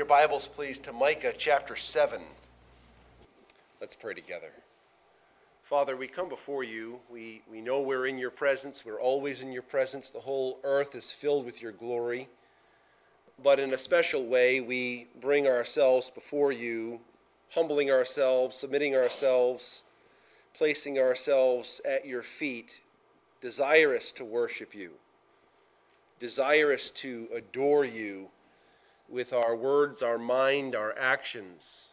your Bibles, please, to Micah chapter 7. Let's pray together. Father, we come before you. We, we know we're in your presence. We're always in your presence. The whole earth is filled with your glory. But in a special way, we bring ourselves before you, humbling ourselves, submitting ourselves, placing ourselves at your feet, desirous to worship you, desirous to adore you with our words, our mind, our actions.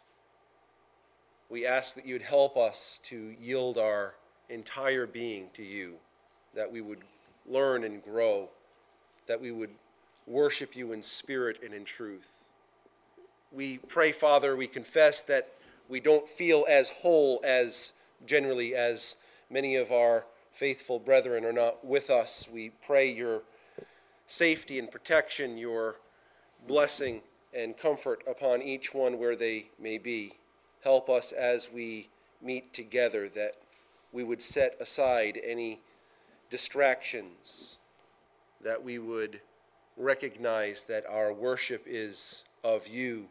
We ask that you'd help us to yield our entire being to you, that we would learn and grow, that we would worship you in spirit and in truth. We pray, Father, we confess that we don't feel as whole as generally as many of our faithful brethren are not with us. We pray your safety and protection, your blessing and comfort upon each one where they may be. Help us as we meet together that we would set aside any distractions, that we would recognize that our worship is of you,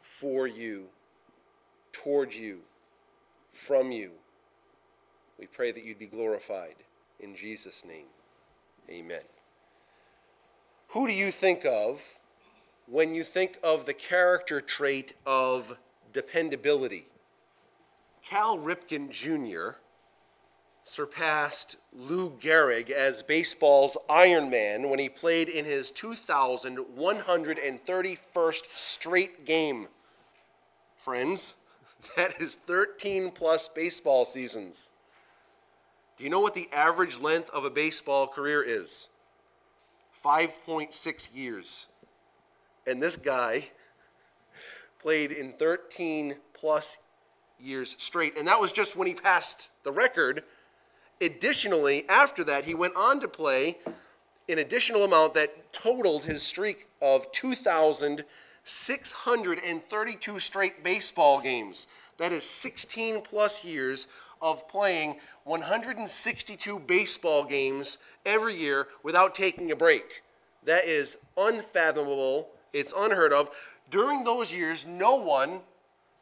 for you, toward you, from you. We pray that you'd be glorified. In Jesus' name, amen. Who do you think of when you think of the character trait of dependability? Cal Ripken Jr. surpassed Lou Gehrig as baseball's Iron Man when he played in his 2,131st straight game. Friends, that is 13 plus baseball seasons. Do you know what the average length of a baseball career is? 5.6 years. And this guy played in 13 plus years straight. And that was just when he passed the record. Additionally, after that, he went on to play an additional amount that totaled his streak of 2,632 straight baseball games. That is 16 plus years of playing 162 baseball games every year without taking a break. That is unfathomable. It's unheard of. During those years, no one,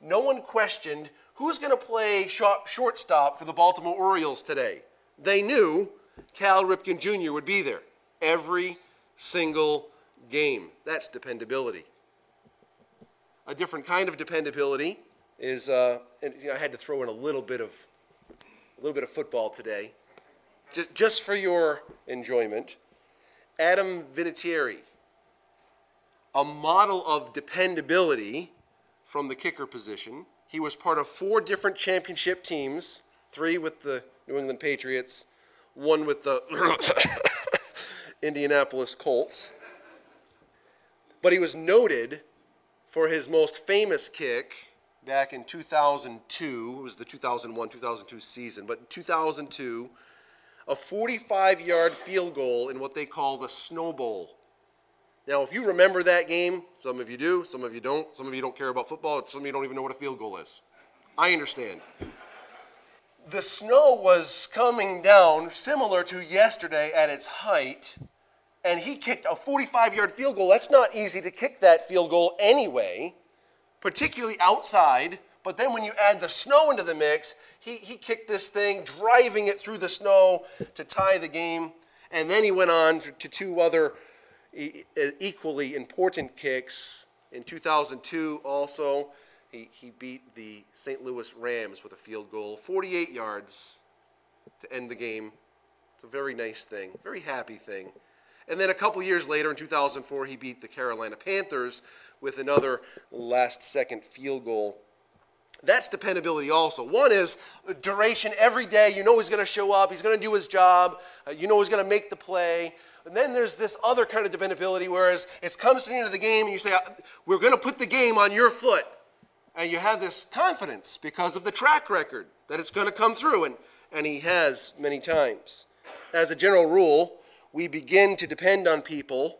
no one questioned who's going to play shortstop for the Baltimore Orioles today. They knew Cal Ripken Jr. would be there every single game. That's dependability. A different kind of dependability is, uh, and you know, I had to throw in a little bit of a little bit of football today, just, just for your enjoyment. Adam Vinatieri, a model of dependability from the kicker position. He was part of four different championship teams three with the New England Patriots, one with the Indianapolis Colts. But he was noted for his most famous kick back in 2002. It was the 2001 2002 season, but in 2002, a 45 yard field goal in what they call the Snow Bowl. Now, if you remember that game, some of you do, some of you don't, some of you don't care about football, some of you don't even know what a field goal is. I understand. The snow was coming down similar to yesterday at its height, and he kicked a 45 yard field goal. That's not easy to kick that field goal anyway particularly outside. But then when you add the snow into the mix, he, he kicked this thing, driving it through the snow to tie the game. And then he went on to, two other equally important kicks. In 2002, also, he, he beat the St. Louis Rams with a field goal, 48 yards to end the game. It's a very nice thing, very happy thing. And then a couple years later, in 2004, he beat the Carolina Panthers with another last second field goal. That's dependability also. One is duration every day. You know he's going to show up, he's going to do his job, uh, you know he's going to make the play. And then there's this other kind of dependability, whereas it comes to the end of the game and you say, uh, We're going to put the game on your foot. And you have this confidence because of the track record that it's going to come through, and, and he has many times. As a general rule, we begin to depend on people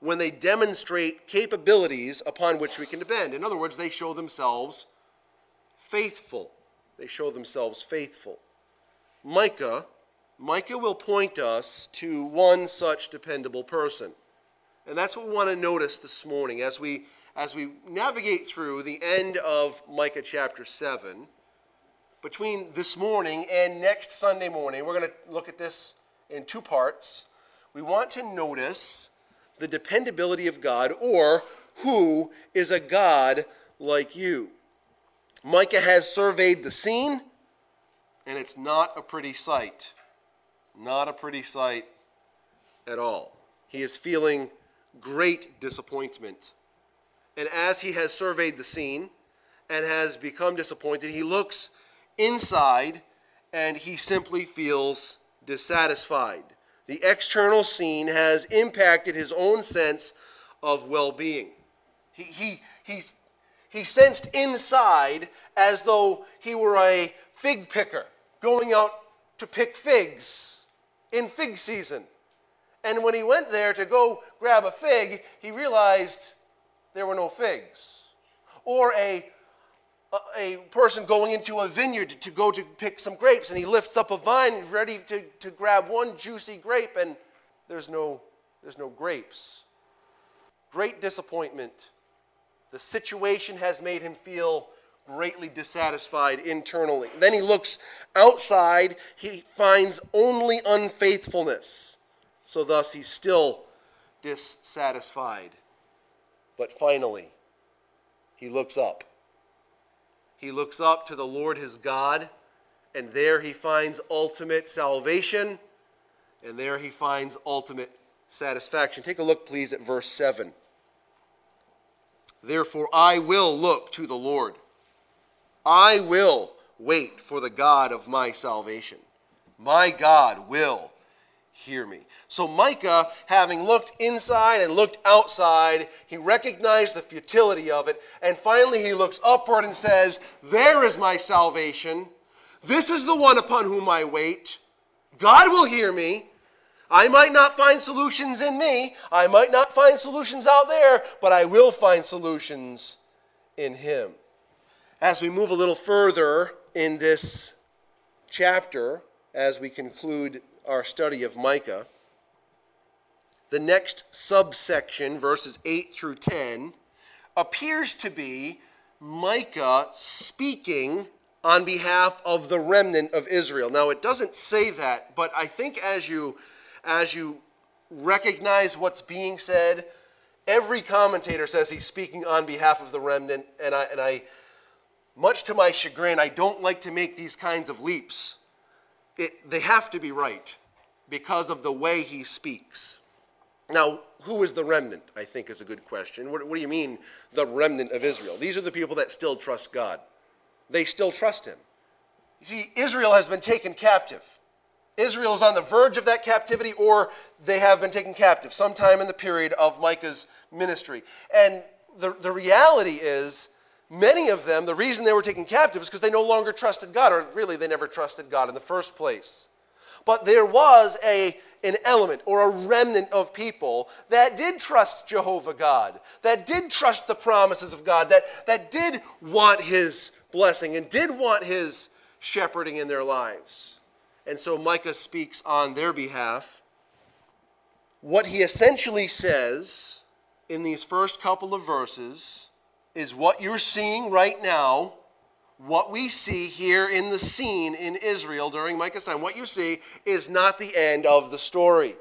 when they demonstrate capabilities upon which we can depend. In other words, they show themselves faithful. They show themselves faithful. Micah, Micah will point us to one such dependable person. And that's what we want to notice this morning as we as we navigate through the end of Micah chapter 7, between this morning and next Sunday morning, we're going to look at this in two parts. We want to notice the dependability of God, or who is a God like you. Micah has surveyed the scene, and it's not a pretty sight. Not a pretty sight at all. He is feeling great disappointment. And as he has surveyed the scene and has become disappointed, he looks inside and he simply feels dissatisfied. The external scene has impacted his own sense of well being. He, he, he's, he sensed inside as though he were a fig picker going out to pick figs in fig season. And when he went there to go grab a fig, he realized there were no figs. Or a, a, person going into a vineyard to go to pick some grapes, and he lifts up a vine ready to, to grab one juicy grape, and there's no, there's no grapes. Great disappointment. The situation has made him feel greatly dissatisfied internally. Then he looks outside, he finds only unfaithfulness. So thus he's still dissatisfied. But finally, he looks up. He looks up to the Lord his God, and there he finds ultimate salvation, and there he finds ultimate satisfaction. Take a look, please, at verse 7. Therefore, I will look to the Lord. I will wait for the God of my salvation. My God will hear me. So Micah, having looked inside and looked outside, he recognized the futility of it, and finally he looks upward and says, There is my salvation. This is the one upon whom I wait. God will hear me. I might not find solutions in me, I might not find solutions out there, but I will find solutions in him. As we move a little further in this chapter, as we conclude our study of Micah, the next subsection, verses 8 through 10, appears to be Micah speaking on behalf of the remnant of Israel. Now it doesn't say that, but I think as you as you recognize what's being said, every commentator says he's speaking on behalf of the remnant, and I and I much to my chagrin, I don't like to make these kinds of leaps it, they have to be right because of the way he speaks. Now, who is the remnant? I think is a good question. What, what do you mean, the remnant of Israel? These are the people that still trust God. They still trust him. See, Israel has been taken captive. Israel is on the verge of that captivity, or they have been taken captive sometime in the period of Micah's ministry. And the, the reality is, Many of them, the reason they were taken captive is because they no longer trusted God, or really they never trusted God in the first place. But there was a, an element or a remnant of people that did trust Jehovah God, that did trust the promises of God, that, that did want His blessing and did want His shepherding in their lives. And so Micah speaks on their behalf. What he essentially says in these first couple of verses is what you're seeing right now, what we see here in the scene in Israel during Micah's time. What you see is not the end of the story.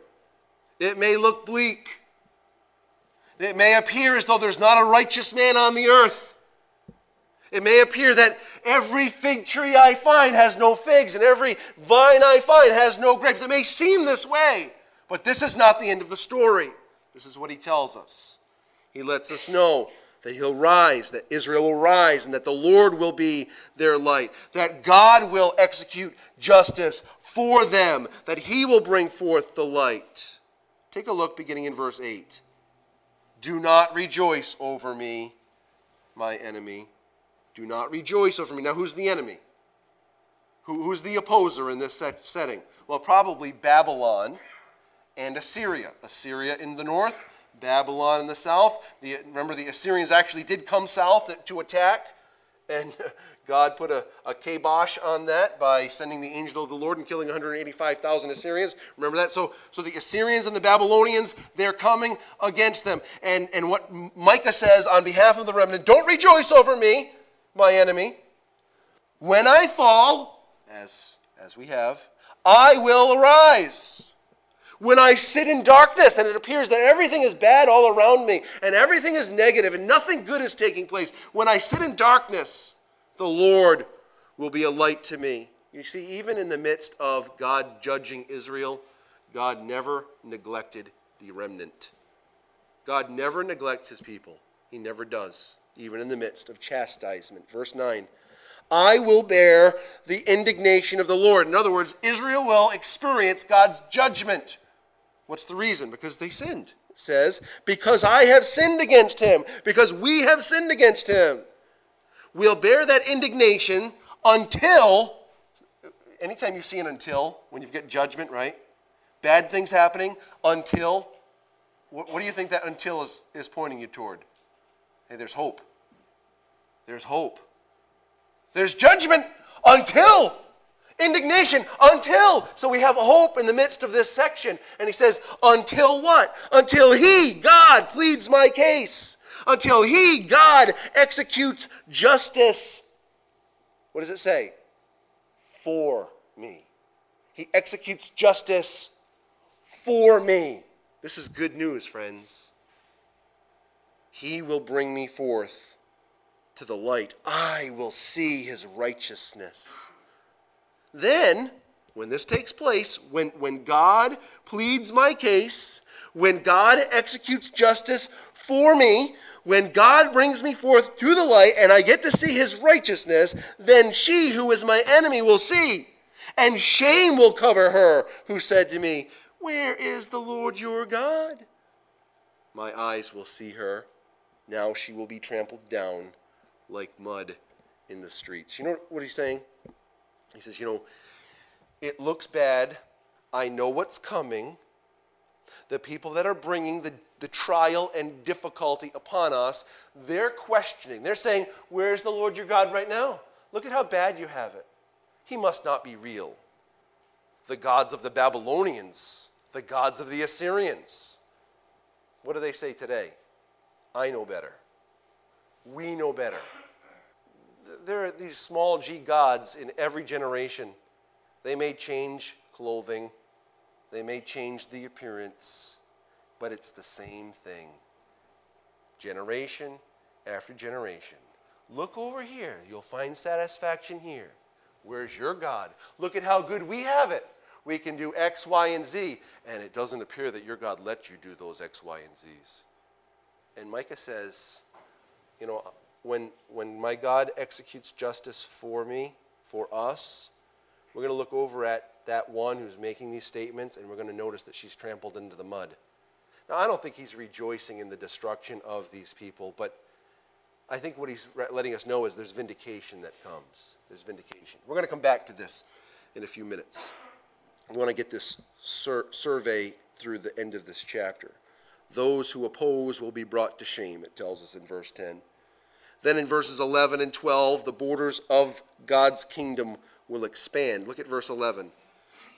It may look bleak. It may appear as though there's not a righteous man on the earth. It may appear that every fig tree I find has no figs and every vine I find has no grapes. It may seem this way, but this is not the end of the story. This is what he tells us. He lets us know that he'll rise, that Israel will rise, and that the Lord will be their light, that God will execute justice for them, that he will bring forth the light. Take a look beginning in verse 8. Do not rejoice over me, my enemy. Do not rejoice over me. Now, who's the enemy? Who, who's the opposer in this set, setting? Well, probably Babylon and Assyria. Assyria in the north, Babylon in the south. The, remember, the Assyrians actually did come south to attack and God put a, a kibosh on that by sending the angel of the Lord and killing 185,000 Assyrians. Remember that? So, so the Assyrians and the Babylonians, they're coming against them. And, and what Micah says on behalf of the remnant don't rejoice over me, my enemy. When I fall, as, as we have, I will arise. When I sit in darkness and it appears that everything is bad all around me and everything is negative and nothing good is taking place, when I sit in darkness, the Lord will be a light to me. You see, even in the midst of God judging Israel, God never neglected the remnant. God never neglects his people. He never does, even in the midst of chastisement. Verse 9 I will bear the indignation of the Lord. In other words, Israel will experience God's judgment. What's the reason? Because they sinned. Says, Because I have sinned against him, because we have sinned against him. We'll bear that indignation until, anytime you see an until, when you get judgment, right? Bad things happening, until, what, what do you think that until is, is pointing you toward? Hey, there's hope. There's hope. There's judgment until indignation until. So we have hope in the midst of this section. And he says, until what? Until he, God, pleads my case. Until he, God, executes justice. What does it say? For me. He executes justice for me. This is good news, friends. He will bring me forth to the light. I will see his righteousness. Then, when this takes place, when, when God pleads my case, when God executes justice for me, when God brings me forth to the light and I get to see his righteousness, then she who is my enemy will see, and shame will cover her who said to me, Where is the Lord your God? My eyes will see her. Now she will be trampled down like mud in the streets. You know what he's saying? He says, You know, it looks bad. I know what's coming. The people that are bringing the, the trial and difficulty upon us, they're questioning. They're saying, Where's the Lord your God right now? Look at how bad you have it. He must not be real. The gods of the Babylonians, the gods of the Assyrians. What do they say today? I know better. We know better. There are these small g gods in every generation. They may change clothing, they may change the appearance, but it's the same thing. Generation after generation. Look over here. You'll find satisfaction here. Where's your God? Look at how good we have it. We can do X, Y, and Z, and it doesn't appear that your God let you do those X, Y, and Z's. And Micah says, you know, when, when my God executes justice for me, for us, we're going to look over at that one who's making these statements and we're going to notice that she's trampled into the mud. Now, I don't think he's rejoicing in the destruction of these people, but I think what he's letting us know is there's vindication that comes. There's vindication. We're going to come back to this in a few minutes. We want to get this sur- survey through the end of this chapter. Those who oppose will be brought to shame, it tells us in verse 10. Then in verses 11 and 12, the borders of God's kingdom will expand. Look at verse 11.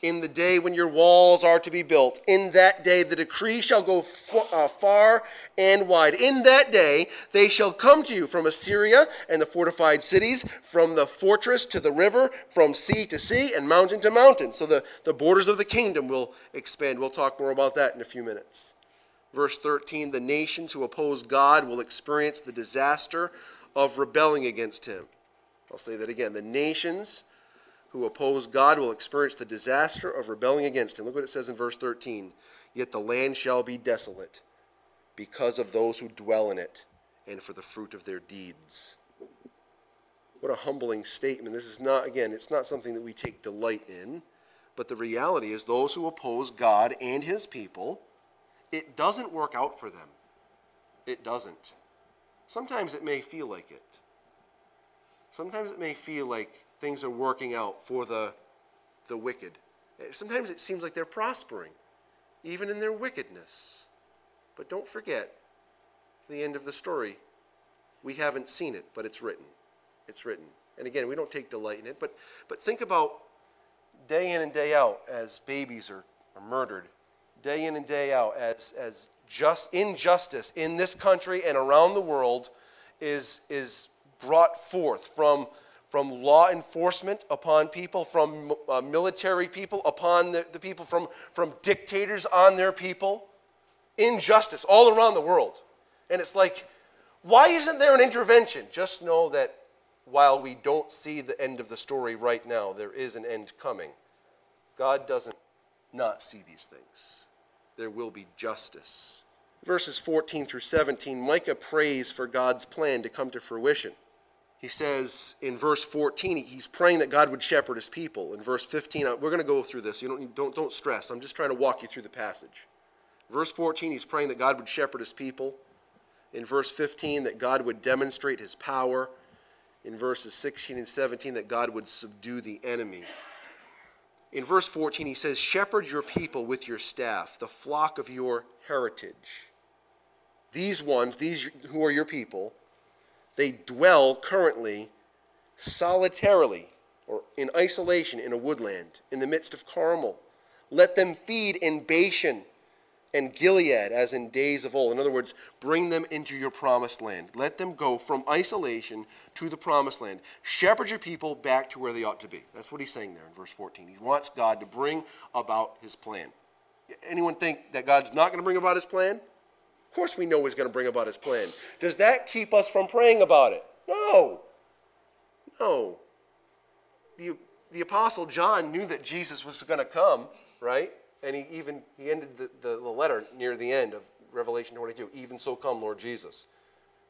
In the day when your walls are to be built, in that day the decree shall go uh, far and wide. In that day they shall come to you from Assyria and the fortified cities, from the fortress to the river, from sea to sea, and mountain to mountain. So the, the borders of the kingdom will expand. We'll talk more about that in a few minutes. Verse 13 The nations who oppose God will experience the disaster of rebelling against him. I'll say that again. The nations who oppose God will experience the disaster of rebelling against him. Look what it says in verse 13 Yet the land shall be desolate because of those who dwell in it and for the fruit of their deeds. What a humbling statement. This is not, again, it's not something that we take delight in, but the reality is those who oppose God and his people it doesn't work out for them. It doesn't. Sometimes it may feel like it. Sometimes it may feel like things are working out for the, the wicked. Eh, sometimes it seems like they're prospering, even in their wickedness. But don't forget the end of the story. We haven't seen it, but it's written. It's written. And again, we don't take delight in it, but, but think about day in and day out as babies are, are murdered, day in and day out as, as just injustice in this country and around the world is, is brought forth from, from law enforcement upon people, from uh, military people upon the, the people, from, from dictators on their people. Injustice all around the world. And it's like, why isn't there an intervention? Just know that while we don't see the end of the story right now, there is an end coming. God doesn't not see these things. There will be justice. Verses 14 through 17, Micah prays for God's plan to come to fruition. He says in verse 14, he's praying that God would shepherd his people. In verse 15, uh, we're going to go through this. You don't, don't, don't stress. I'm just trying to walk you through the passage. Verse 14, he's praying that God would shepherd his people. In verse 15, that God would demonstrate his power. In verses 16 and 17, that God would subdue the enemy. In verse 14, he says, Shepherd your people with your staff, the flock of your heritage. These ones, these who are your people, they dwell currently solitarily or in isolation in a woodland in the midst of Carmel. Let them feed in Bashan and Gilead as in days of old. In other words, bring them into your promised land. Let them go from isolation to the promised land. Shepherd your people back to where they ought to be. That's what he's saying there in verse 14. He wants God to bring about his plan. Anyone think that God's not going to bring about his plan? Of course, we know he's going to bring about his plan. Does that keep us from praying about it? No. No. The, the Apostle John knew that Jesus was going to come, right? And he even he ended the, the, the letter near the end of Revelation 22. Even so come, Lord Jesus.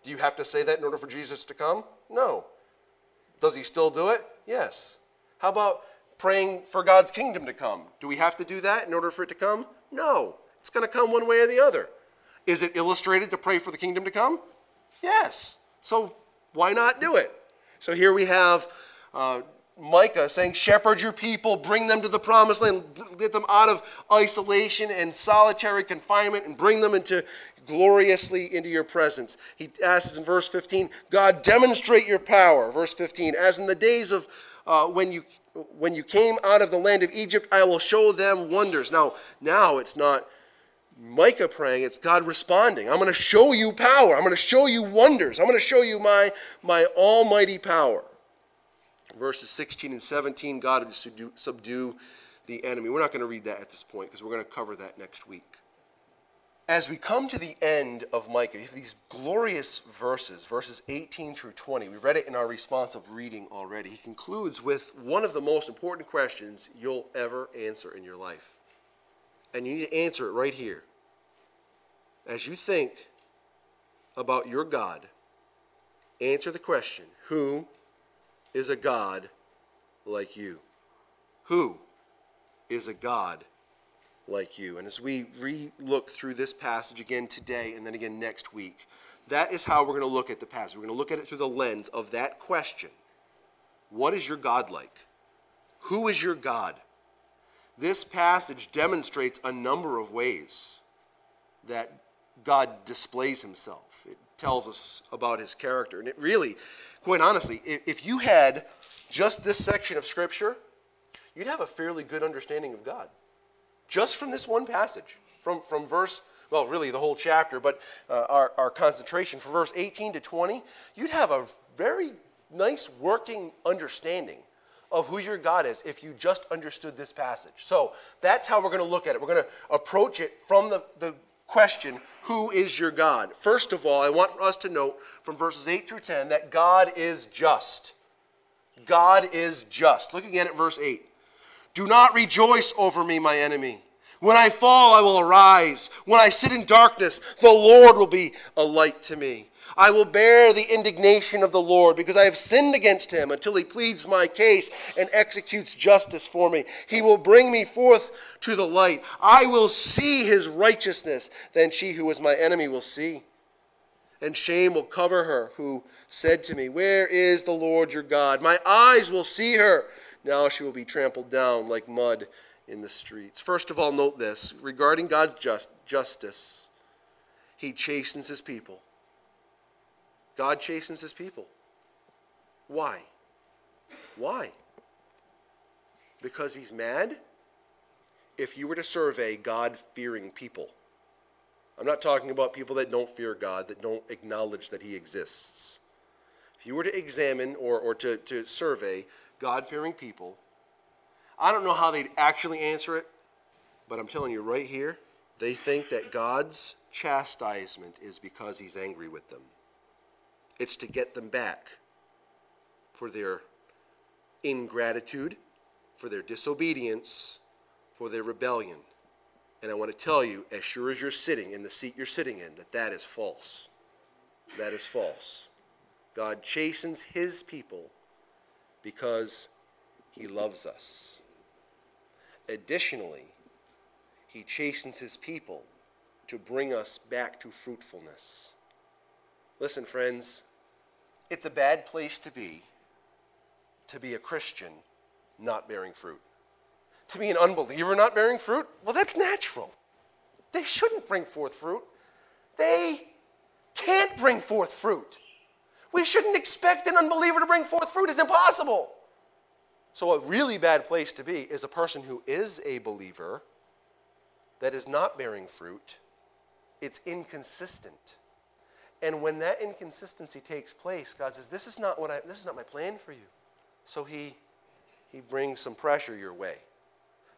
Do you have to say that in order for Jesus to come? No. Does he still do it? Yes. How about praying for God's kingdom to come? Do we have to do that in order for it to come? No. It's going to come one way or the other. Is it illustrated to pray for the kingdom to come? Yes. So why not do it? So here we have uh, Micah saying, Shepherd your people, bring them to the promised land, get them out of isolation and solitary confinement, and bring them into gloriously into your presence. He asks in verse 15, God, demonstrate your power. Verse 15, as in the days of uh, when you when you came out of the land of Egypt, I will show them wonders. Now, now it's not Micah praying, it's God responding. I'm going to show you power. I'm going to show you wonders. I'm going to show you my, my almighty power verses 16 and 17, God would subdue, subdue the enemy. We're not going to read that at this point because we're going to cover that next week. As we come to the end of Micah, these glorious verses, verses 18 through 20, we read it in our responsive reading already. He concludes with one of the most important questions you'll ever answer in your life. And you need to answer it right here. As you think about your God, answer the question Who is a God like you? Who is a God like you? And as we re look through this passage again today and then again next week, that is how we're going to look at the passage. We're going to look at it through the lens of that question What is your God like? Who is your God? This passage demonstrates a number of ways that God displays himself. It tells us about his character. And it really, quite honestly, if you had just this section of Scripture, you'd have a fairly good understanding of God. Just from this one passage, from, from verse, well, really the whole chapter, but uh, our, our concentration from verse 18 to 20, you'd have a very nice working understanding of who your God is if you just understood this passage. So that's how we're going to look at it. We're going to approach it from the, the question, Who is your God? First of all, I want us to note from verses 8 through 10 that God is just. God is just. Look again at verse 8. Do not rejoice over me, my enemy. When I fall, I will arise. When I sit in darkness, the Lord will be a light to me. I will bear the indignation of the Lord because I have sinned against him until he pleads my case and executes justice for me. He will bring me forth to the light. I will see his righteousness. Then she who was my enemy will see. And shame will cover her who said to me, Where is the Lord your God? My eyes will see her. Now she will be trampled down like mud in the streets. First of all, note this regarding God's just, justice, he chastens his people God chastens his people. Why? Why? Because he's mad? If you were to survey God fearing people, I'm not talking about people that don't fear God, that don't acknowledge that he exists. If you were to examine or, or to, to survey God fearing people, I don't know how they'd actually answer it, but I'm telling you right here, they think that God's chastisement is because he's angry with them. It's to get them back for their ingratitude, for their disobedience, for their rebellion. And I want to tell you, as sure as you're sitting in the seat you're sitting in, that that is false. That is false. God chastens his people because he loves us. Additionally, he chastens his people to bring us back to fruitfulness. Listen, friends, it's a bad place to be to be a Christian not bearing fruit. To be an unbeliever not bearing fruit, well, that's natural. They shouldn't bring forth fruit. They can't bring forth fruit. We shouldn't expect an unbeliever to bring forth fruit. It's impossible. So, a really bad place to be is a person who is a believer that is not bearing fruit. It's inconsistent. And when that inconsistency takes place, God says, This is not what I this is not my plan for you. So he he brings some pressure your way.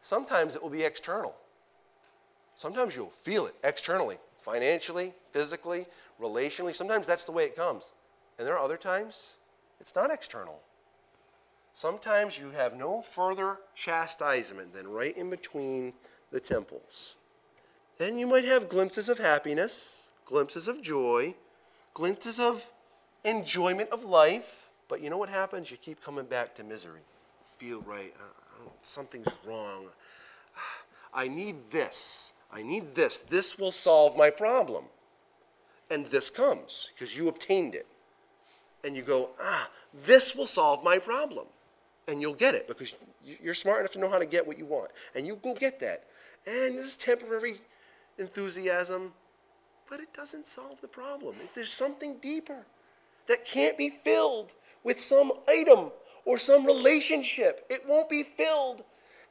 Sometimes it will be external. Sometimes you'll feel it externally, financially, physically, relationally. Sometimes that's the way it comes. And there are other times it's not external. Sometimes you have no further chastisement than right in between the temples. And you might have glimpses of happiness, glimpses of joy, glimpses of enjoyment of life. But you know what happens? You keep coming back to misery. Feel right. Uh, something's wrong. I need this. I need this. This will solve my problem. And this comes because you obtained it. And you go, ah, this will solve my problem. And you'll get it because you're smart enough to know how to get what you want. And you go get that. And this is temporary enthusiasm, but it doesn't solve the problem. If there's something deeper that can't be filled with some item or some relationship, it won't be filled.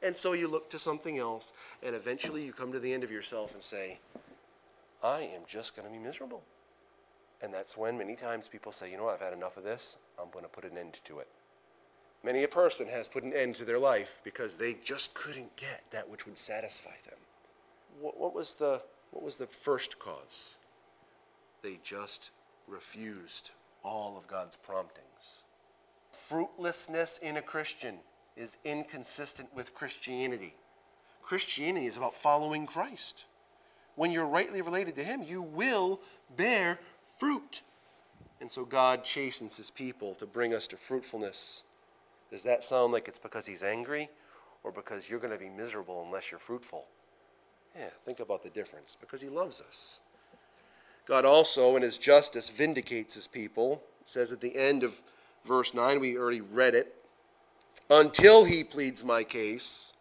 And so you look to something else, and eventually you come to the end of yourself and say, I am just going to be miserable. And that's when many times people say, you know I've had enough of this, I'm going to put an end to it. Many a person has put an end to their life because they just couldn't get that which would satisfy them. What, what was, the, what was the first cause? They just refused all of God's promptings. Fruitlessness in a Christian is inconsistent with Christianity. Christianity is about following Christ. When you're rightly related to Him, you will bear fruit. And so God chastens His people to bring us to fruitfulness. Does that sound like it's because He's angry or because you're going to be miserable unless you're fruitful? Yeah, think about the difference. Because He loves us. God also, in His justice, vindicates His people. It says at the end of verse 9, we already read it, until He pleads my case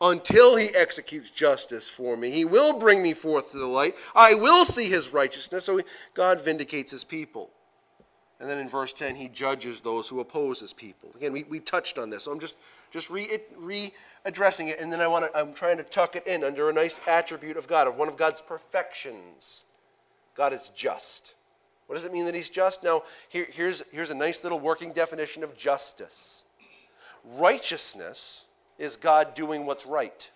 until he executes justice for me. He will bring me forth to the light. I will see his righteousness. So God vindicates his people. And then in verse 10, he judges those who oppose his people. Again, we, we touched on this, so I'm just, just re, readdressing it, and then I want to, I'm trying to tuck it in under a nice attribute of God, of one of God's perfections. God is just. What does it mean that he's just? Now, here, here's, here's a nice little working definition of justice. Righteousness is God doing what's right.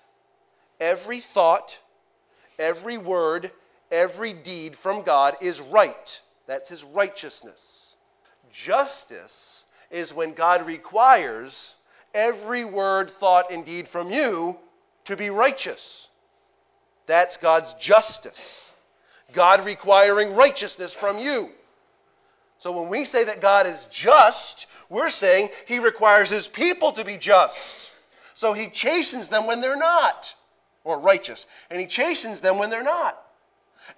Every thought, every word, every deed from God is right. That's his righteousness. Justice is when God requires every word, thought, and deed from you to be righteous. That's God's justice. God requiring righteousness from you. So when we say that God is just, we're saying he requires his people to be just. So he chastens them when they're not, or righteous, and he chastens them when they're not.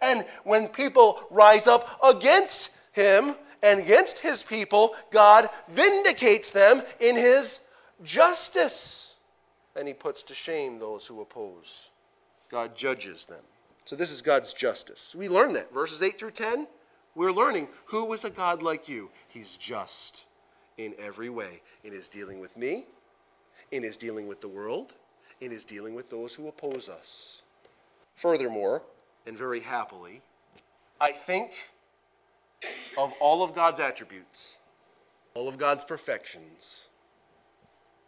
And when people rise up against him and against his people, God vindicates them in his justice. And he puts to shame those who oppose. God judges them. So this is God's justice. We learn that. Verses 8 through 10, we're learning who is a God like you? He's just. in every way in his dealing with me, in his dealing with the world, in his dealing with those who oppose us. Furthermore, and very happily, I think of all of God's attributes, all of God's perfections.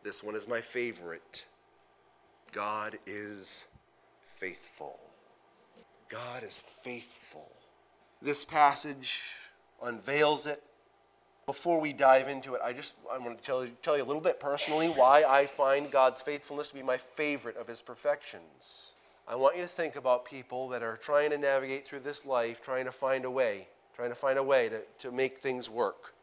This one is my favorite. God is faithful. God is faithful. This passage unveils it. Before we dive into it, I just I want to tell you, tell you a little bit personally why I find God's faithfulness to be my favorite of his perfections. I want you to think about people that are trying to navigate through this life, trying to find a way, trying to find a way to, to make things work.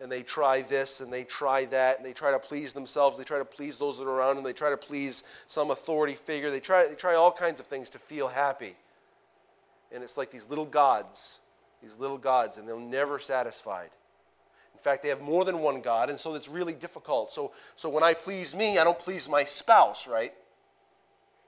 And they try this and they try that and they try to please themselves, they try to please those that are around them, they try to please some authority figure, they try, they try all kinds of things to feel happy. And it's like these little gods, these little gods, and they're never satisfied. In fact, they have more than one God, and so it's really difficult. So, so when I please me, I don't please my spouse, right?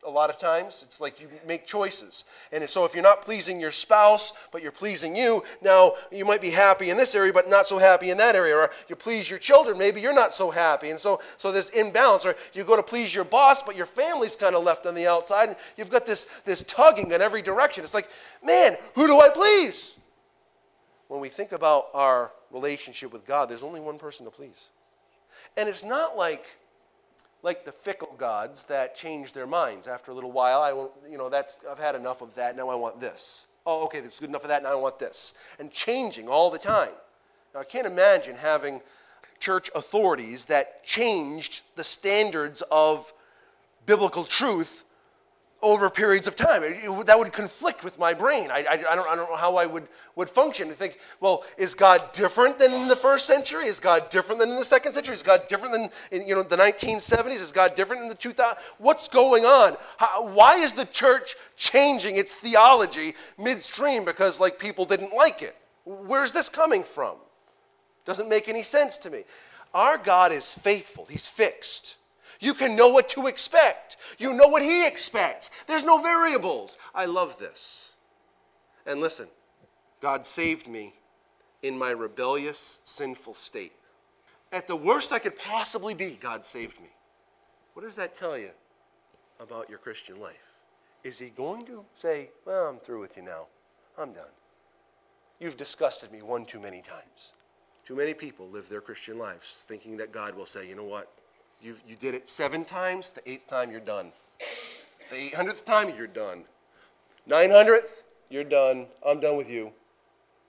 A lot of times. It's like you make choices. And so if you're not pleasing your spouse, but you're pleasing you, now you might be happy in this area, but not so happy in that area. Or you please your children, maybe you're not so happy. And so, so there's imbalance. Or you go to please your boss, but your family's kind of left on the outside. And you've got this, this tugging in every direction. It's like, man, who do I please? When we think about our relationship with God, there's only one person to please. And it's not like like the fickle gods that change their minds after a little while. I won't, you know, that's I've had enough of that. Now I want this. Oh, okay, that's good enough of that. Now I want this, and changing all the time. Now I can't imagine having church authorities that changed the standards of biblical truth over periods of time. It, it, that would conflict with my brain. I, I, I, don't, I don't know how I would, would function to think, well, is God different than in the first century? Is God different than in the second century? Is God different than in you know, the 1970s? Is God different in the 2000s? What's going on? How, why is the church changing its theology midstream because like people didn't like it? Where's this coming from? Doesn't make any sense to me. Our God is faithful. He's fixed. You can know what to expect. You know what He expects. There's no variables. I love this. And listen, God saved me in my rebellious, sinful state. At the worst I could possibly be, God saved me. What does that tell you about your Christian life? Is He going to say, Well, I'm through with you now? I'm done. You've disgusted me one too many times. Too many people live their Christian lives thinking that God will say, You know what? You, you did it seven times, the eighth time you're done. The 800th time, you're done. 900th, you're done. I'm done with you.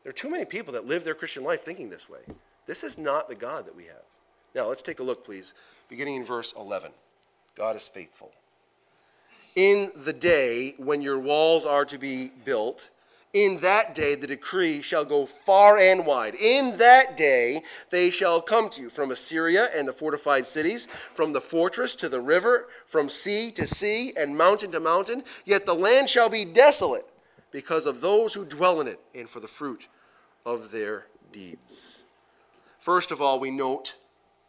There are too many people that live their Christian life thinking this way. This is not the God that we have. Now, let's take a look, please, beginning in verse 11. God is faithful. In the day when your walls are to be built, in that day the decree shall go far and wide. In that day they shall come to you from Assyria and the fortified cities, from the fortress to the river, from sea to sea and mountain to mountain. Yet the land shall be desolate because of those who dwell in it and for the fruit of their deeds. First of all, we note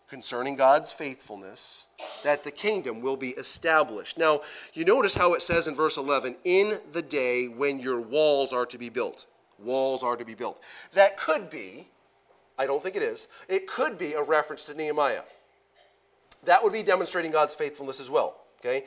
concerning God's faithfulness that the kingdom will be established. Now, you notice how it says in verse 11, in the day when your walls are to be built. Walls are to be built. That could be, I don't think it is, it could be a reference to Nehemiah. That would be demonstrating God's faithfulness as well. Okay?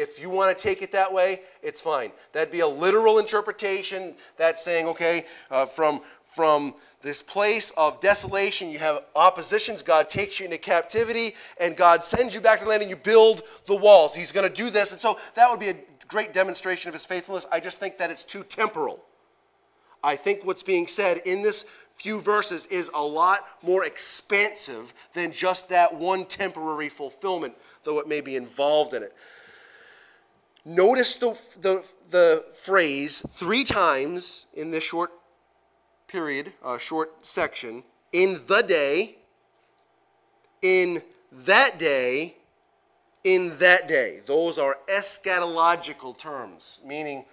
If you want to take it that way, it's fine. That'd be a literal interpretation. That's saying, okay, uh, from, from this place of desolation. You have oppositions. God takes you into captivity, and God sends you back to the land, and you build the walls. He's going to do this. And so that would be a great demonstration of his faithfulness. I just think that it's too temporal. I think what's being said in this few verses is a lot more expansive than just that one temporary fulfillment, though it may be involved in it. Notice the, the, the phrase three times in this short period, a short section, in the day, in that day, in that day. Those are eschatological terms, meaning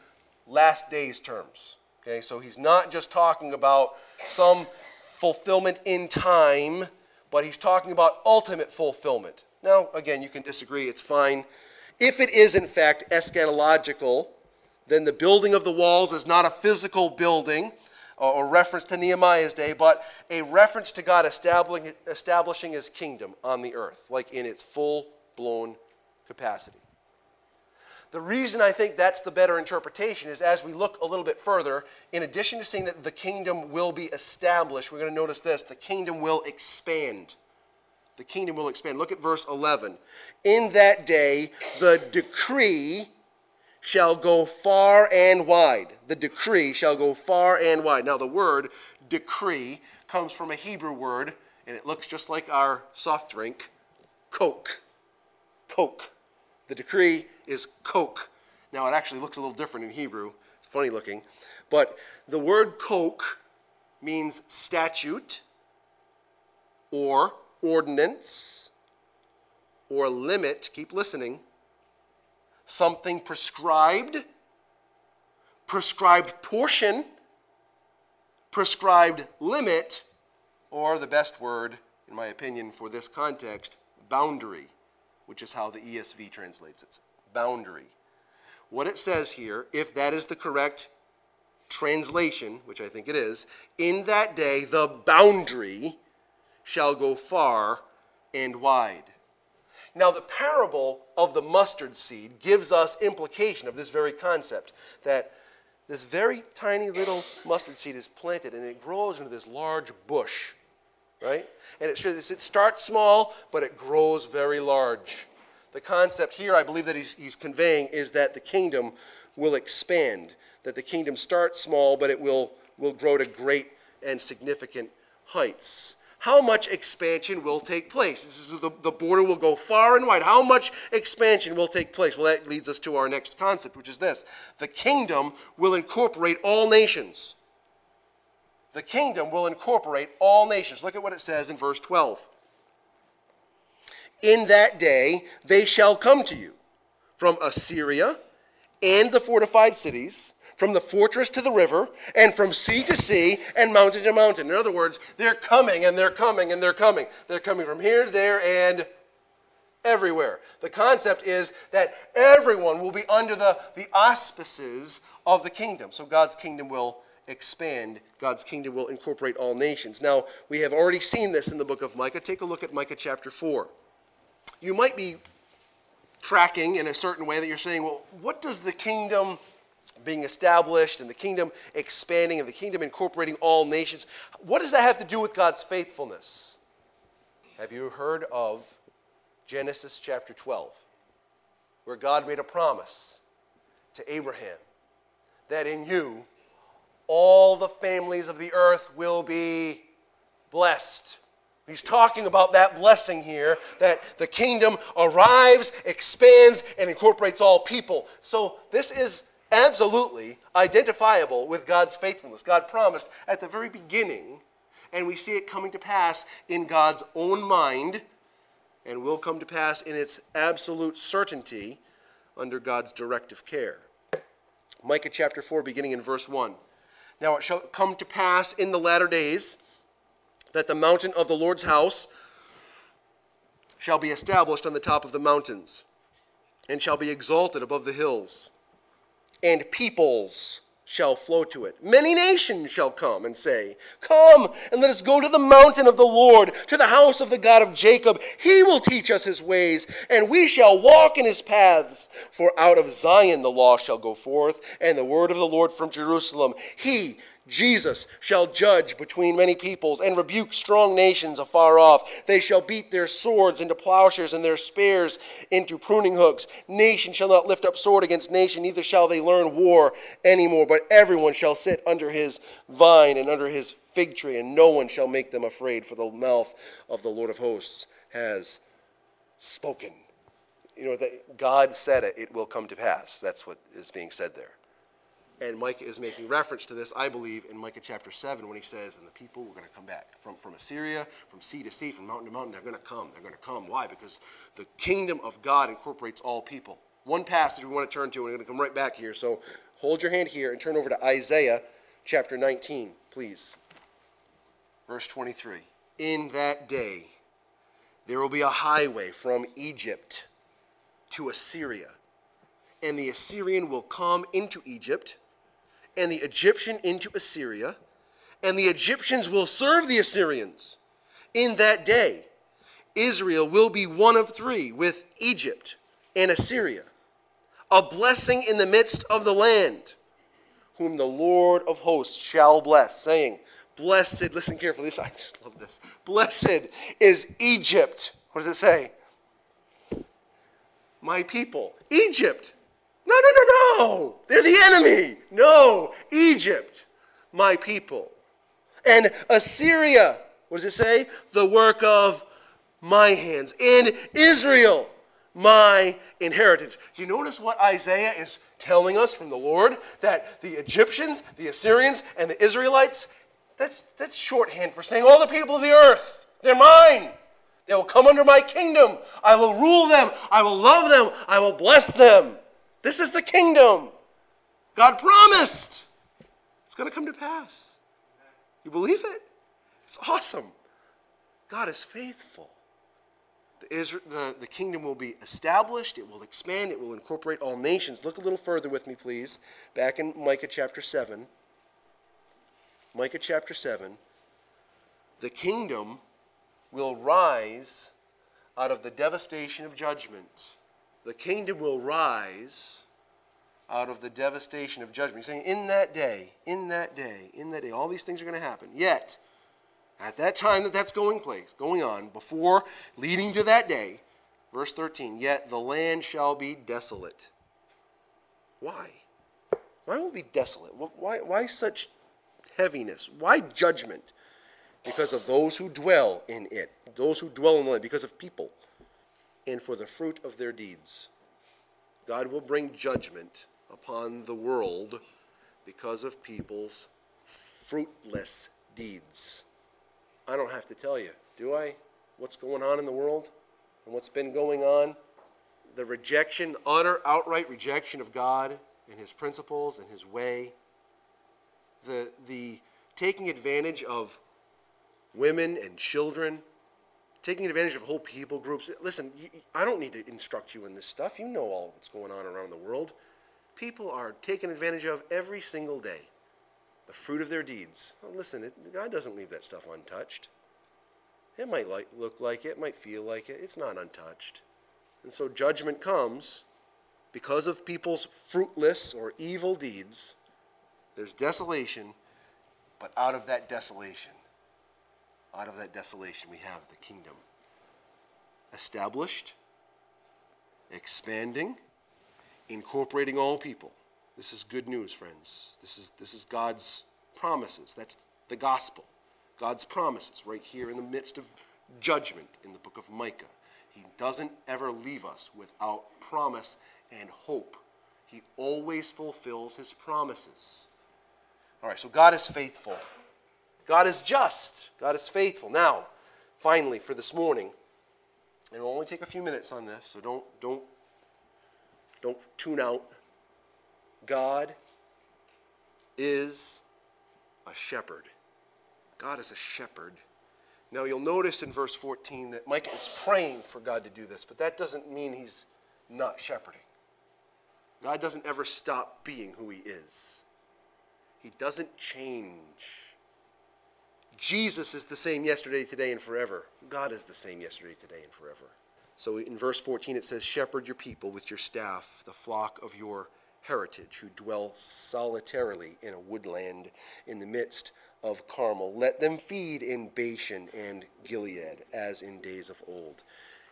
last days terms. Okay, so he's not just talking about some fulfillment in time, but he's talking about ultimate fulfillment. Now, again, you can disagree, it's fine. If it is, in fact, eschatological, then the building of the walls is not a physical building, or reference to Nehemiah's day, but a reference to God establishing, his kingdom on the earth, like in its full blown capacity. The reason I think that's the better interpretation is as we look a little bit further, in addition to saying that the kingdom will be established, we're going to notice this the kingdom will expand. The kingdom will expand. Look at verse 11. In that day, the decree shall go far and wide. The decree shall go far and wide. Now, the word decree comes from a Hebrew word, and it looks just like our soft drink, Coke. Coke. The decree is Coke. Now, it actually looks a little different in Hebrew. It's funny looking. But the word Coke means statute or ordinance or limit. Keep listening. Something prescribed, prescribed portion, prescribed limit, or the best word, in my opinion, for this context, boundary which is how the ESV translates it boundary. What it says here, if that is the correct translation, which I think it is, in that day the boundary shall go far and wide. Now, the parable of the mustard seed gives us implication of this very concept that this very tiny little mustard seed is planted and it grows into this large bush right? And it it starts small, but it grows very large. The concept here, I believe that he's, he's conveying, is that the kingdom will expand, that the kingdom starts small, but it will, will grow to great and significant heights. How much expansion will take place? This is the, the border will go far and wide. How much expansion will take place? Well, that leads us to our next concept, which is this the kingdom will incorporate all nations the kingdom will incorporate all nations. Look at what it says in verse 12. In that day they shall come to you from Assyria and the fortified cities, from the fortress to the river, and from sea to sea and mountain to mountain. In other words, they're coming and they're coming and they're coming. They're coming from here, there, and everywhere. The concept is that everyone will be under the, the auspices of the kingdom. So God's kingdom will expand, God's kingdom will incorporate all nations. Now, we have already seen this in the book of Micah. Take a look at Micah chapter 4. You might be tracking in a certain way that you're saying, well, what does the kingdom being established and the kingdom expanding and the kingdom incorporating all nations, what does that have to do with God's faithfulness? Have you heard of Genesis chapter 12, where God made a promise to Abraham that in you all the families of the earth will be blessed. He's talking about that blessing here that the kingdom arrives, expands, and incorporates all people. So this is absolutely identifiable with God's faithfulness. God promised at the very beginning, and we see it coming to pass in God's own mind, and will come to pass in its absolute certainty under God's directive care. Micah chapter 4, beginning in verse 1. Now it shall come to pass in the latter days that the mountain of the Lord's house shall be established on the top of the mountains, and shall be exalted above the hills, and peoples shall flow to it. Many nations shall come and say, Come and let us go to the mountain of the Lord, to the house of the God of Jacob. He will teach us his ways, and we shall walk in his paths. For out of Zion the law shall go forth, and the word of the Lord from Jerusalem. He Jesus shall judge between many peoples and rebuke strong nations afar off. They shall beat their swords into plowshares and their spears into pruning hooks. Nation shall not lift up sword against nation, neither shall they learn war anymore, but everyone shall sit under his vine and under his fig tree, and no one shall make them afraid, for the mouth of the Lord of hosts has spoken. You know, that God said it, it will come to pass. That's what is being said there. And Micah is making reference to this, I believe, in Micah chapter 7 when he says, And the people were going to come back from, from Assyria, from sea to sea, from mountain to mountain. They're going to come. They're going to come. Why? Because the kingdom of God incorporates all people. One passage we want to turn to, and we're going to come right back here. So hold your hand here and turn over to Isaiah chapter 19, please. Verse 23. In that day there will be a highway from Egypt to Assyria, and the Assyrian will come into Egypt and the Egyptian into Assyria, and the Egyptians will serve the Assyrians. In that day, Israel will be one of three with Egypt and Assyria, a blessing in the midst of the land, whom the Lord of hosts shall bless, saying, Blessed, listen carefully, I just love this. Blessed is Egypt. What does it say? My people. Egypt. No, no, no, no. They're the enemy. No, Egypt, my people. And Assyria, what does it say? The work of my hands. And Israel, my inheritance. You notice what Isaiah is telling us from the Lord? That the Egyptians, the Assyrians, and the Israelites, that's, that's shorthand for saying all the people of the earth, they're mine. They will come under my kingdom. I will rule them. I will love them. I will bless them. This is the kingdom. God promised. It's going to come to pass. You believe it? It's awesome. God is faithful. The, Israel, the, the kingdom will be established, it will expand, it will incorporate all nations. Look a little further with me, please. Back in Micah chapter 7. Micah chapter 7. The kingdom will rise out of the devastation of judgment. The kingdom will rise out of the devastation of judgment. He's saying, in that day, in that day, in that day, all these things are going to happen. Yet, at that time that that's going place, going on, before leading to that day, verse 13, yet the land shall be desolate. Why? Why will it be desolate? Why, why such heaviness? Why judgment? Because of those who dwell in it, those who dwell in the land, because of people, and for the fruit of their deeds. God will bring judgment upon the world because of people's fruitless deeds. I don't have to tell you, do I? What's going on in the world and what's been going on? The rejection, utter, outright rejection of God and His principles and His way. The, the taking advantage of women and children, taking advantage of whole people groups. Listen, I don't need to instruct you in this stuff. You know all what's going on around the world. People are taken advantage of every single day the fruit of their deeds. Well, listen, it, God doesn't leave that stuff untouched. It might like, look like it, might feel like it. It's not untouched. And so judgment comes because of people's fruitless or evil deeds. There's desolation, but out of that desolation, out of that desolation, we have the kingdom established, expanding, incorporating all people. This is good news, friends. This is, this is God's promises. That's the gospel. God's promises right here in the midst of judgment in the book of Micah. He doesn't ever leave us without promise and hope. He always fulfills his promises. All right, so God is faithful. God is just. God is faithful. Now, finally, for this morning, and it'll only take a few minutes on this, so don't, don't, don't tune out. God is a shepherd. God is a shepherd. Now you'll notice in verse 14 that Micah is praying for God to do this, but that doesn't mean he's not shepherding. God doesn't ever stop being who he is, he doesn't change. Jesus is the same yesterday, today, and forever. God is the same yesterday, today, and forever. So in verse 14 it says, Shepherd your people with your staff, the flock of your heritage, who dwell solitarily in a woodland in the midst of Carmel. Let them feed in Bashan and Gilead, as in days of old.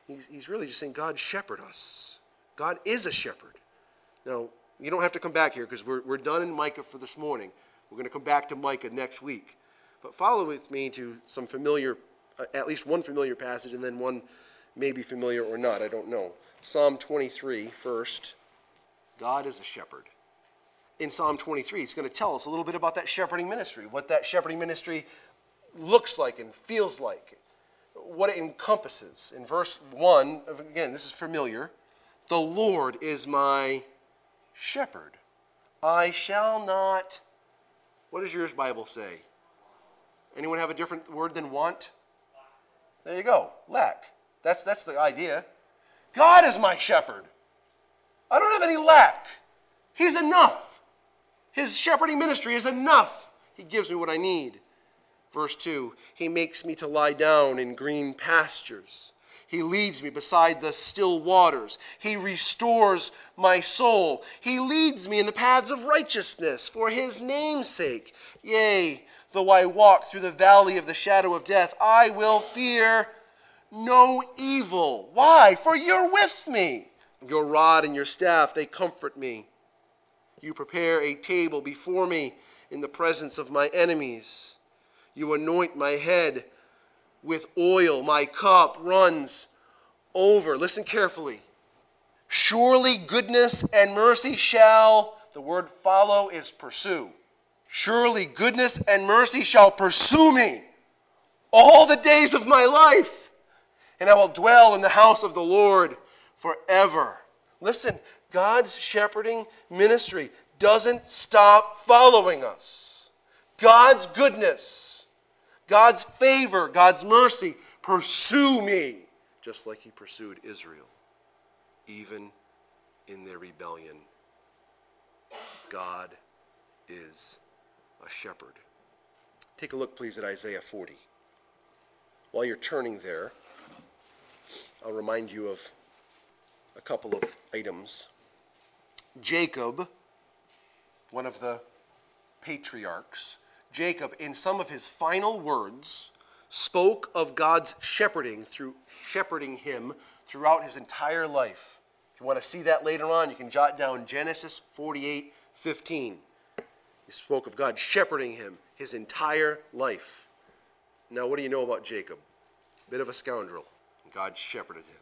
He's, he's really just saying, God, shepherd us. God is a shepherd. Now, you don't have to come back here because we're, we're done in Micah for this morning. We're going to come back to Micah next week. But follow with me to some familiar, uh, at least one familiar passage, and then one maybe familiar or not. I don't know. Psalm 23 first. God is a shepherd. In Psalm 23, he's going to tell us a little bit about that shepherding ministry, what that shepherding ministry looks like and feels like, what it encompasses. In verse 1, again, this is familiar. The Lord is my shepherd. I shall not, what does your Bible say? Anyone have a different word than want? There you go, lack. That's, that's the idea. God is my shepherd. I don't have any lack. He's enough. His shepherding ministry is enough. He gives me what I need. Verse 2 He makes me to lie down in green pastures. He leads me beside the still waters. He restores my soul. He leads me in the paths of righteousness for his name's sake. Yea, though I walk through the valley of the shadow of death, I will fear no evil. Why? For you're with me. Your rod and your staff, they comfort me. You prepare a table before me in the presence of my enemies. You anoint my head with oil. My cup runs over. Listen carefully. Surely goodness and mercy shall, the word follow is pursue. Surely goodness and mercy shall pursue me all the days of my life, and I will dwell in the house of the Lord forever. Listen, God's shepherding ministry doesn't stop following us. God's goodness, God's favor, God's mercy pursue me, just like He pursued Israel, even in their rebellion. God is a shepherd. Take a look, please, at Isaiah 40. While you're turning there, I'll remind you of a couple of items. Jacob, one of the patriarchs, Jacob, in some of his final words, spoke of God's shepherding through shepherding him throughout his entire life. If you want to see that later on, you can jot down Genesis 48 15. He spoke of God shepherding him his entire life. Now, what do you know about Jacob? Bit of a scoundrel. God shepherded him,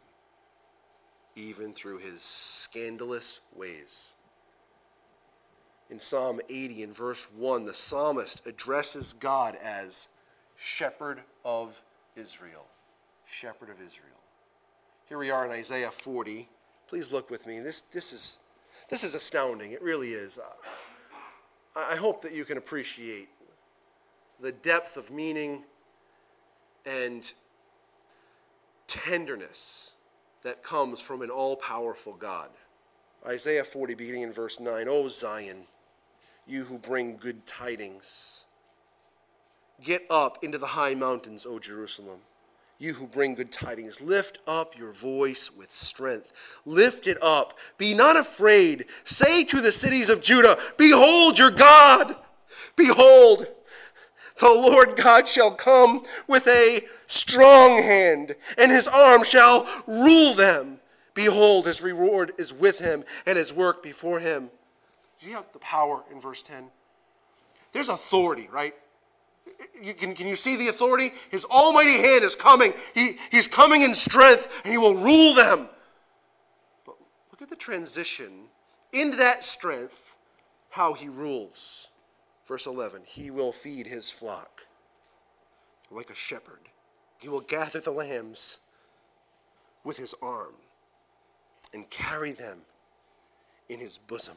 even through his scandalous ways. In Psalm 80, in verse 1, the psalmist addresses God as shepherd of Israel. Shepherd of Israel. Here we are in Isaiah 40. Please look with me. This, this, is, this is astounding. It really is. Uh, I hope that you can appreciate the depth of meaning and tenderness that comes from an all powerful God. Isaiah 40, beginning in verse 9 O Zion, you who bring good tidings, get up into the high mountains, O Jerusalem. You who bring good tidings, lift up your voice with strength. Lift it up. Be not afraid. Say to the cities of Judah, Behold your God. Behold, the Lord God shall come with a strong hand, and his arm shall rule them. Behold, his reward is with him, and his work before him. You have the power in verse 10. There's authority, right? You, can, can you see the authority? His almighty hand is coming. He, he's coming in strength, and he will rule them. But look at the transition into that strength, how he rules. Verse 11 He will feed his flock like a shepherd. He will gather the lambs with his arm and carry them in his bosom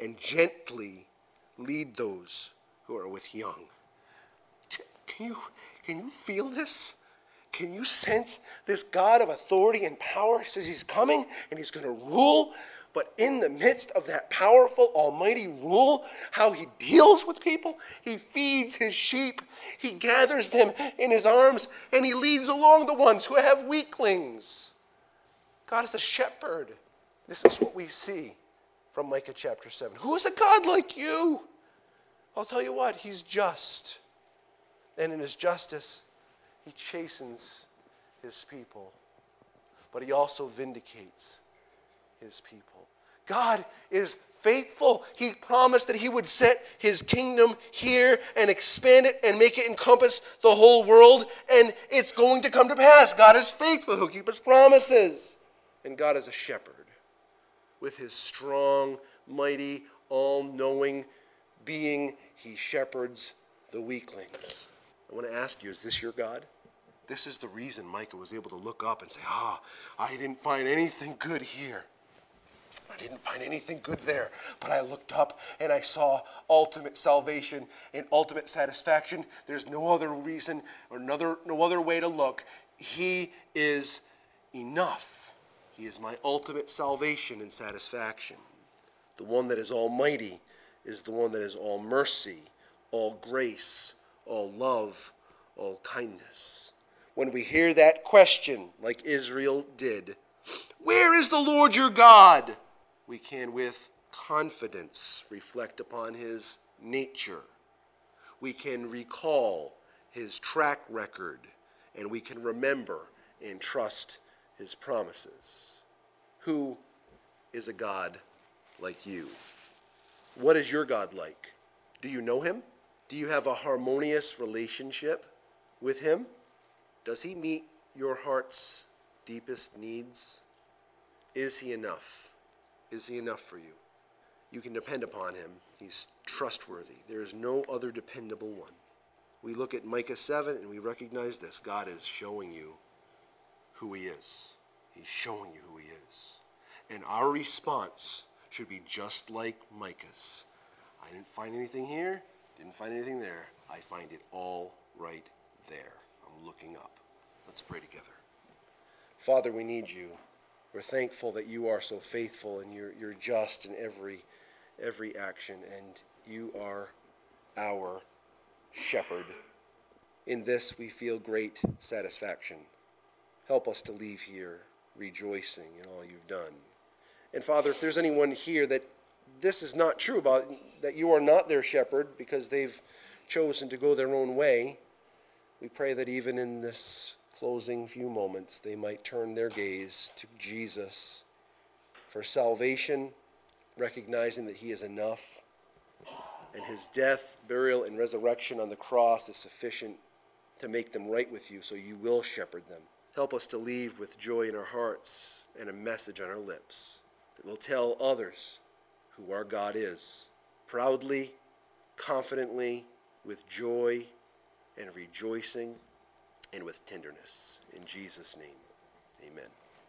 and gently lead those who are with young. Can you, can you feel this? Can you sense this God of authority and power says he's coming and he's going to rule but in the midst of that powerful, almighty rule, how he deals with people, he feeds his sheep, he gathers them in his arms, and he leads along the ones who have weaklings. God is a shepherd. This is what we see from Micah chapter 7. Who is a God like you? I'll tell you what, he's just. And in his justice, he chastens his people, but he also vindicates his people. God is faithful. He promised that he would set his kingdom here and expand it and make it encompass the whole world, and it's going to come to pass. God is faithful, he'll keep his promises. And God is a shepherd with his strong, mighty, all knowing being, he shepherds the weaklings. I want to ask you is this your God? This is the reason Micah was able to look up and say, Ah, I didn't find anything good here. I didn't find anything good there, but I looked up and I saw ultimate salvation and ultimate satisfaction. There's no other reason or another, no other way to look. He is enough. He is my ultimate salvation and satisfaction. The one that is almighty is the one that is all mercy, all grace, all love, all kindness. When we hear that question, like Israel did, Where is the Lord your God? we can with confidence reflect upon his nature. We can recall his track record, and we can remember and trust his promises. Who is a God like you? What is your God like? Do you know him? Do you have a harmonious relationship with him? Does he meet your heart's deepest needs? Is he enough? Is he enough for you? You can depend upon him. He's trustworthy. There is no other dependable one. We look at Micah 7 and we recognize this God is showing you who he is. He's showing you who he is. And our response should be just like Micah's. I didn't find anything here, didn't find anything there. I find it all right there. I'm looking up. Let's pray together. Father, we need you. We're thankful that you are so faithful and you're, you're just in every, every action, and you are our shepherd. In this we feel great satisfaction. Help us to leave here rejoicing in all you've done. And Father, if there's anyone here that this is not true about, that you are not their shepherd because they've chosen to go their own way, we pray that even in this closing few moments, they might turn their gaze to Jesus for salvation, recognizing that He is enough, and His death, burial, and resurrection on the cross is sufficient to make them right with you, so you will shepherd them. Help us to leave with joy in our hearts and a message on our lips that will tell others who our God is, proudly, confidently, with joy and rejoicing and with tenderness. In Jesus' name, amen.